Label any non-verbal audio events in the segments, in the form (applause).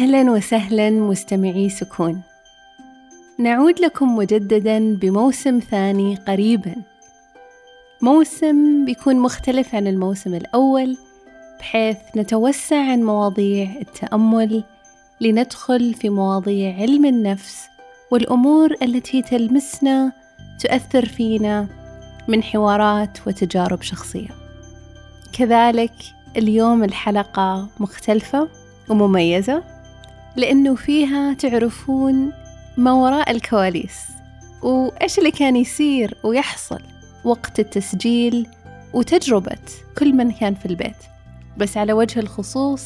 أهلا وسهلا مستمعي سكون. نعود لكم مجددا بموسم ثاني قريبا. موسم بيكون مختلف عن الموسم الأول بحيث نتوسع عن مواضيع التأمل لندخل في مواضيع علم النفس والأمور التي تلمسنا تؤثر فينا من حوارات وتجارب شخصية. كذلك اليوم الحلقة مختلفة ومميزة. لأنه فيها تعرفون ما وراء الكواليس وإيش اللي كان يصير ويحصل وقت التسجيل وتجربة كل من كان في البيت. بس على وجه الخصوص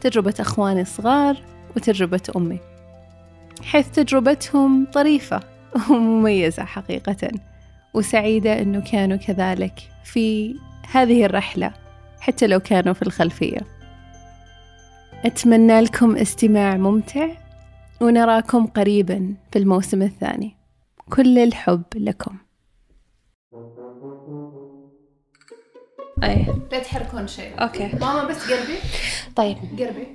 تجربة أخواني الصغار وتجربة أمي حيث تجربتهم طريفة ومميزة حقيقة وسعيدة أنه كانوا كذلك في هذه الرحلة حتى لو كانوا في الخلفية. أتمنى لكم استماع ممتع ونراكم قريبا في الموسم الثاني. كل الحب لكم. أي. لا تحركون شيء. okay. ماما بس قربي. طيب. قربي.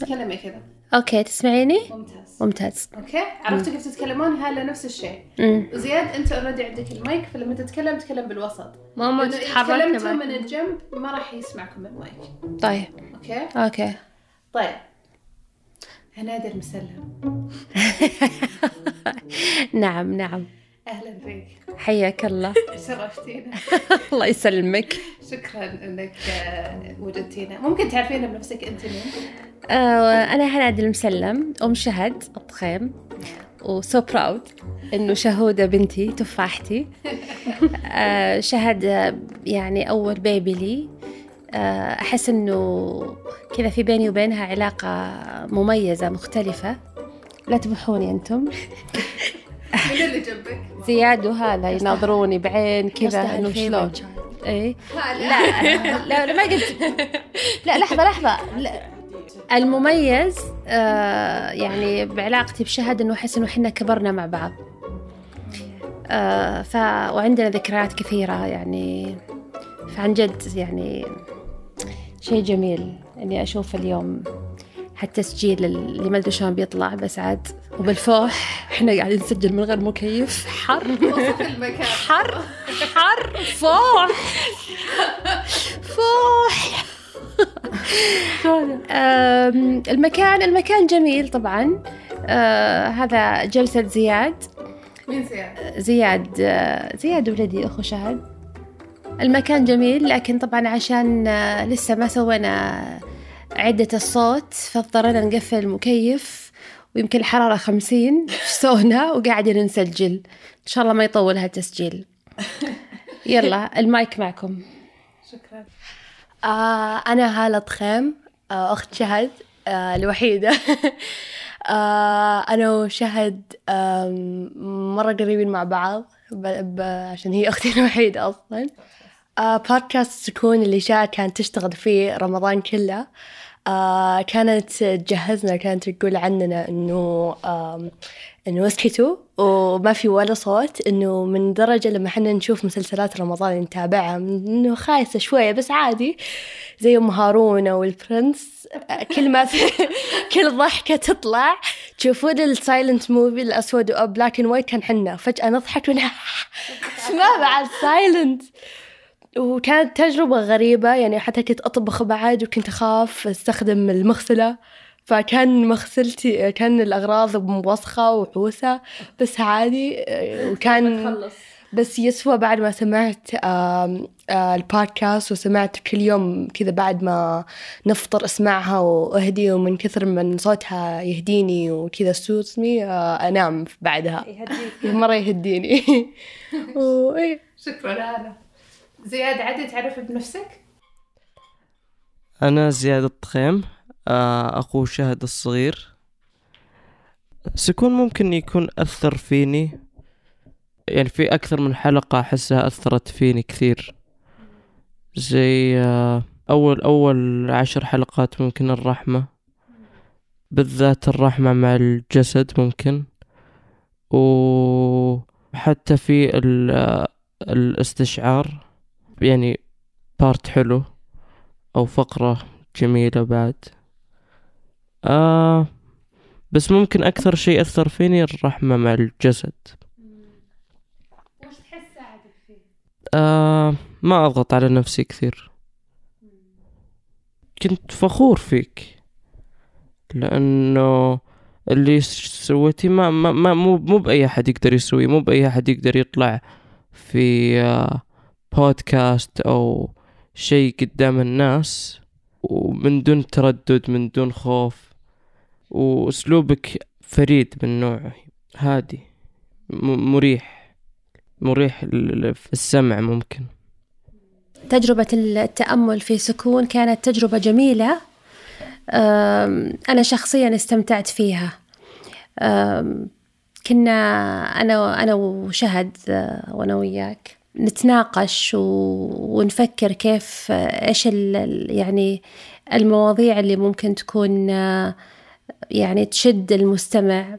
تكلمي كذا. okay تسمعيني؟ ممتاز. ممتاز. okay. عرفتوا كيف تتكلمون؟ هلا نفس الشيء. وزياد أنت already عندك المايك فلما تتكلم تتكلم بالوسط. ماما تتحرك تكلمتوا. من الجنب ما راح يسمعكم المايك. طيب. okay؟ okay. طيب. هنادي المسلم (laughs) نعم نعم. أهلا فيك. حياك الله. (laughs) شرفتينا. (laughs) الله يسلمك. شكرا إنك آه، وجدتينا. ممكن تعرفينا بنفسك أنت مين؟ آه أنا هنادي المسلم أم شهد الطخيم وسو براود إنه شهودة بنتي تفاحتي. آه شهد آه، يعني أول بيبي لي. أحس إنه كذا في بيني وبينها علاقة مميزة مختلفة. لا تبحوني أنتم. من اللي جنبك؟ زياد وهلا يناظروني بعين كذا إنه شلون. اي لا لا لا ما قلت. لا لحظة لحظة. لا. المميز آه يعني بعلاقتي بشهد إنه أحس إنه إحنا كبرنا مع بعض. آه ف وعندنا ذكريات كثيرة يعني. فعن جد يعني شيء جميل اني أشوف اليوم. هالتسجيل اللي ما ادري شلون بيطلع بس عاد وبالفوح. إحنا قاعدين نسجل من غير مكيف. حر. (laughs) وصف المكان. حر. حر. فوح. فوح. المكان المكان جميل طبعا. أه، هذا جلسة زياد. مين زياد؟ زياد أه، زياد ولدي أخو شهد. المكان جميل لكن طبعا عشان أه، لسه ما سوينا عدة الصوت فاضطرينا نقفل المكيف ويمكن الحرارة خمسين في (laughs) سونا وقاعدين نسجل إن شاء الله ما يطول هالتسجيل. (laughs) يلا المايك معكم. شكرا. آه أنا هالة طخيم آه أخت شهد آه الوحيدة. (laughs) آه أنا وشهد آم، مرة قريبين مع بعض. عشان هي أختي الوحيدة أصلا. آه بودكاست سكون اللي شاء كانت تشتغل فيه رمضان كله. آه كانت تجهزنا كانت تقول عننا إنه آم، إنه اسكتوا. وما في ولا صوت إنه من درجة لما حنا نشوف مسلسلات رمضان نتابعها إنه خايسة شوية بس عادي. زي أم هارون أو البرنس. آه، كل ما (laughs) كل ضحكة تطلع. تشوفون ال silent movie الأسود أو black and white كأن حنا. فجأة نضحك وندمع (laughs) بعد silent وكانت تجربة غريبة يعني حتى كنت أطبخ بعد وكنت أخاف أستخدم المغسلة. فكان مغسلتي كان الأغراض موسخة وحوسة بس عادي آه، وكان بس يسوى بعد ما سمعت آه، البودكاست وسمعت كل يوم كذا بعد ما نفطر أسمعها وأهدي ومن كثر من صوتها يهديني وكذا سوتني أنام بعدها. مرة يهديني. (laughs) (laughs) وإيه شكرا. زياد عادي تعرف بنفسك؟ أنا زياد الطخيم آه، أخو شهد الصغير. سكون ممكن يكون أثر فيني يعني في أكثر من حلقة أحسها أثرت فيني كثير. زي آه، أول أول عشر حلقات ممكن الرحمة بالذات الرحمة مع الجسد ممكن. وحتى في آه، الاستشعار. يعني part حلو أو فقرة جميلة بعد آه بس ممكن أكثر شيء أثر فيني الرحمة مع الجسد وش تحس ساعدك فيه؟ آه ما أضغط على نفسي كثير كنت فخور فيك لأنه اللي سويتي ما, ما, ما مو مو بأي أحد يقدر يسويه مو بأي أحد يقدر يطلع في آه بودكاست أو شيء قدام الناس ومن دون تردد من دون خوف وأسلوبك فريد من نوعه. هادي مريح مريح في السمع ممكن. تجربة التأمل في سكون كانت تجربة جميلة. أنا شخصيا استمتعت فيها. كنا أنا أنا وشهد أه، وأنا وياك. نتناقش ونفكر كيف إيش ال- يعني المواضيع اللي ممكن تكون يعني تشد المستمع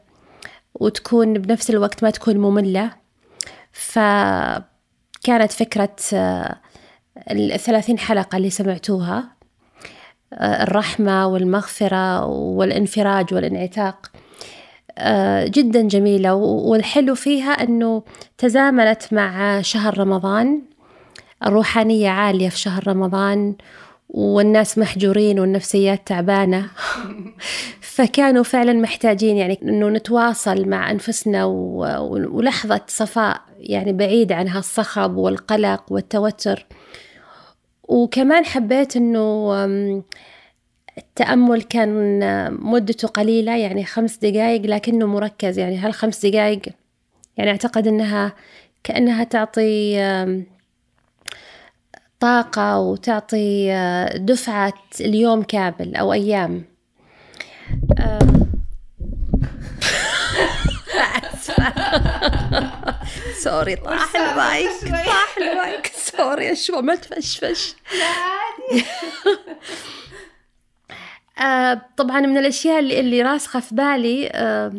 وتكون بنفس الوقت ما تكون مملة. فكانت فكرة الثلاثين حلقة اللي سمعتوها آه، الرحمة والمغفرة والانفراج والانعتاق. جدا جميلة. والحلو فيها أنه تزامنت مع شهر رمضان. الروحانية عالية في شهر رمضان والناس محجورين والنفسيات تعبانة. (laughs) فكانوا فعلا محتاجين يعني أنه نتواصل مع أنفسنا ولحظة صفاء يعني بعيد عن هالصخب والقلق والتوتر. وكمان حبيت أم، التأمل كان مدته قليلة يعني خمس دقايق لكنه مركز. يعني هالخمس دقايق يعني أعتقد أنها كأنها تعطي طاقة وتعطي أه، دفعة اليوم كامل أو أيام. آسفة. (laughs) sorry طاح المايك طاح ال mic. sorry شو ما تفشفش (laughs) آه، طبعا من الأشياء اللي, اللي راسخة في بالي آه،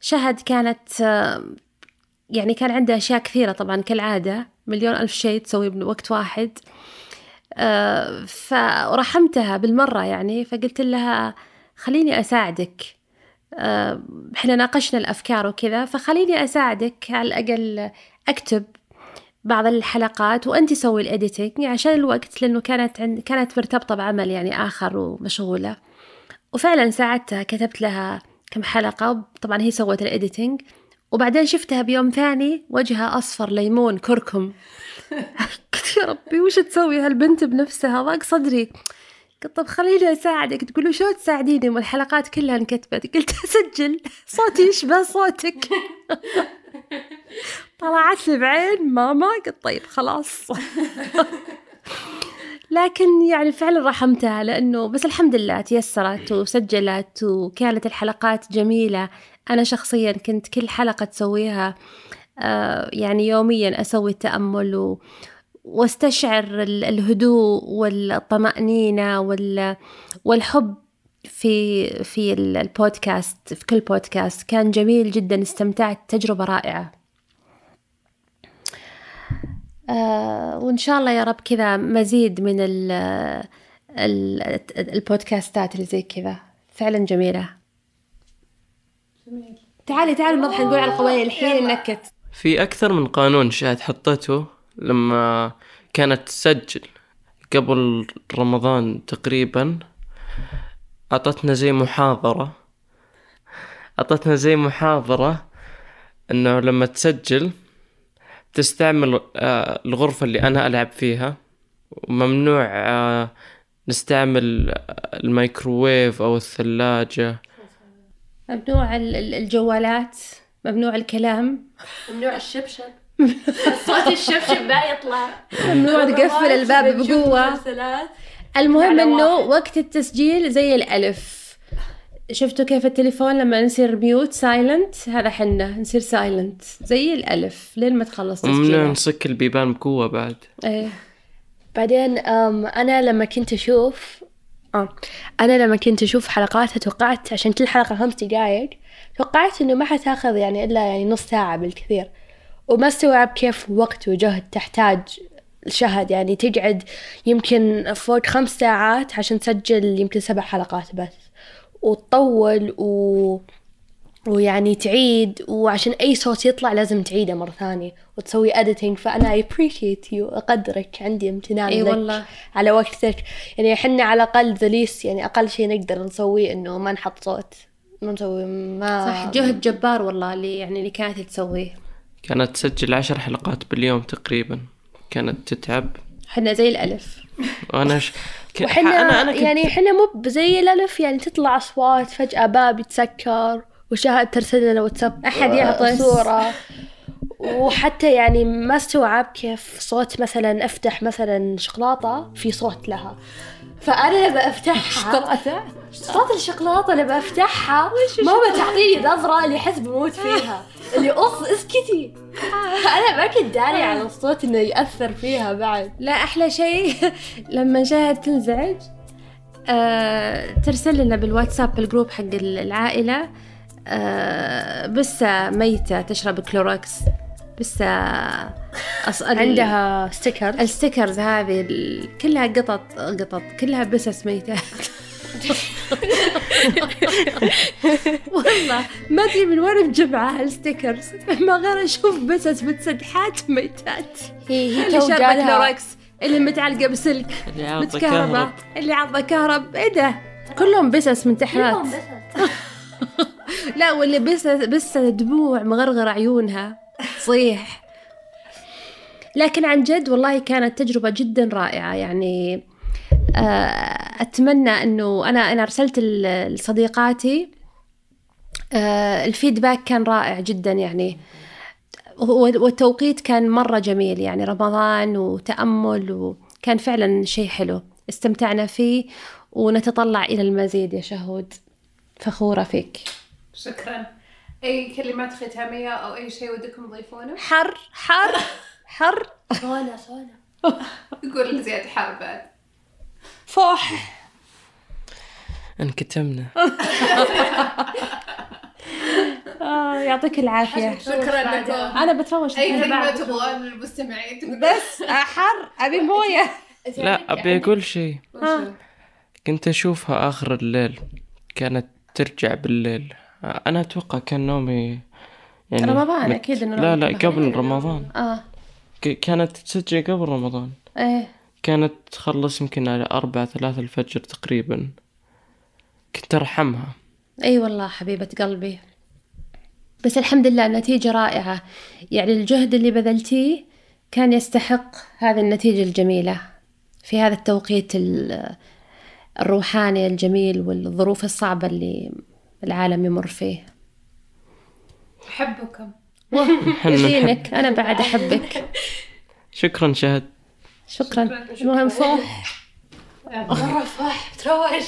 شهد كانت آه، يعني كان عندها أشياء كثيرة طبعا كالعادة. مليون ألف شيء تسوي بوقت واحد. فرحمتها بالمرة يعني فقلت لها خليني أساعدك. آه، إحنا ناقشنا الأفكار وكذا فخليني أساعدك على الأقل أكتب بعض الحلقات وأنت سوي الايديتنج عشان الوقت لأنه كانت عند كانت مرتبطة بعمل يعني آخر ومشغولة. وفعلا ساعدتها كتبت لها كم حلقة طبعا هي سوت ال editing وبعدين شفتها بيوم ثاني وجهها أصفر ليمون كركم. (laughs) قلت يا ربي وش تسوي هالبنت بنفسها؟ ضاق صدري. قلت طب خليني أساعدك. تقول شو تساعديني؟ والحلقات كلها انكتبت. قلت (laughs) اسجل صوتي يشبه صوتك. (laughs) طلعت لي بعين ماما. قلت طيب خلاص. لكن يعني فعلا رحمتها لأنه بس الحمد لله تيسرت وسجلت وكانت الحلقات جميلة. أنا شخصيا كنت كل حلقة تسويها آه، يعني يوميا أسوي التأمل و واستشعر ال- الهدوء والطمأنينة وال- والحب في في ال- البودكاست في كل بودكاست. كان جميل جدا استمتعت. تجربة رائعة. وإن شاء الله يا رب كذا مزيد من ال ال البودكاستات اللي زي كذا. فعلا جميلة. تعالي تعالي نضحك نقول على القوانين الحين نكت في أكثر من قانون شاهد حطته لما كانت تسجل قبل رمضان تقريبا. أعطتنا زي محاضرة. أعطتنا زي محاضرة إنه لما تسجل تستعمل آه، الغرفة اللي أنا ألعب فيها. وممنوع آه، نستعمل آه، الميكروويف أو الثلاجة. ممنوع ال- ال- الجوالات. ممنوع الكلام. ممنوع الشبشب. (laughs) صوت الشبشب بقى يطلع. ممنوع تقفل الباب بقوة. المهم إنه وقت التسجيل زي الألف. شفتوا كيف التليفون لما نصير mute silent هذا حنا نصير silent زي الألف لين ما تخلص وممنوع تسجيل نسك البيبان بقوة بعد. إيه. بعدين أم أنا لما كنت أشوف آه. أنا لما كنت أشوف حلقاتها توقعت عشان كل حلقة خمس دقايق توقعت إنه ما حتاخذ يعني إلا يعني نص ساعة بالكثير. وما استوعب كيف وقت وجهد تحتاج شهد. يعني تقعد يمكن فوق خمس ساعات عشان تسجل يمكن سبع حلقات بس. وتطول و ويعني تعيد وعشان أي صوت يطلع لازم تعيده مرة ثانية وتسوي editing. فأنا I appreciate you أقدرك عندي امتنان إي لك والله. على وقتك. يعني إحنا على الأقل ذليس يعني أقل شيء نقدر نسويه إنه ما نحط صوت ما نسوي ما صح جهد جبار والله اللي يعني اللي كانت تسويه. كانت تسجل عشر حلقات باليوم تقريبا. كانت تتعب. إحنا زي الألف. وأنا ش... ك... وحنا أنا أنا كنت يعني إحنا مو زي الألف يعني تطلع أصوات فجأة باب يتسكر وشاهد ترسل لنا واتساب أحد يعطس. صورة. وحتى يعني ما استوعب كيف صوت مثلا أفتح مثلا شوكولاتة في صوت لها. فأنا لما أفتحها شوكولاتة؟ صوت الشوكولاتة لما أفتحها ماما تعطيني نظرة اللي أحس بموت فيها. اللي أخ اسكتي. (laughs) أنا ما كنت داري على الصوت إنه يأثر فيها بعد. لا أحلى شيء (laughs) لما شاهد تنزعج آه ترسل لنا بالواتساب بال group حق العائلة آه بسة ميتة تشرب كلوروكس. بسة أص... عندها sticker ال stickers هذه. كلها قطط قطط كلها بسس ميتة. (laughs) (laughs) والله ما أدري من وين مجمعة ال stickers ما غير أشوف بسس متسدحات ميتات. هي هي اللي جالها كلوروكس اللي متعلقة بسلك كهرب. اللي عضة كهرب. إيه ده؟ كلهم بسس من تحرات (laughs) لا واللي بس بس دموع مغرغر عيونها. تصيح لكن عن جد والله كانت تجربة جدا رائعة. يعني آه، أتمنى أنه أنا أنا أرسلت ل- لصديقاتي آه، الفيدباك كان رائع جدا يعني. والتوقيت كان مرة جميل يعني رمضان وتأمل وكان فعلا شيء حلو. استمتعنا فيه ونتطلع إلى المزيد يا شهود. فخورة فيك. شكرا. أي كلمات ختامية أو أي شيء ودكم تضيفونه؟ حر حر حر. (laughs) صونا صونا. يقول زياد حار بعد. فوح. انكتمنا. (laughs) آه يعطيك العافية. شكرا لكم. أنا بتروش. أي كلمة. تبغون للمستمعين بس حر أبي موية لا أبي أقول شيء؟ كنت أشوفها آخر الليل كانت ترجع بالليل. أنا أتوقع كان نومي يعني رمضان مت- أكيد إنه لا لا قبل رمضان. آه. ك- كانت تسجل قبل رمضان. إيه. كانت تخلص يمكن على أربعة ثلاثة الفجر تقريبا. كنت أرحمها. أي والله حبيبة قلبي. بس الحمد لله النتيجة رائعة. يعني الجهد اللي بذلتيه كان يستحق هذه النتيجة الجميلة. في هذا التوقيت ال- الروحاني الجميل والظروف الصعبة اللي العالم يمر فيه. أحبكم. أنا بعد أحبك. شكرا شهد. شكرا, المهم فاح مرة فاح بتروج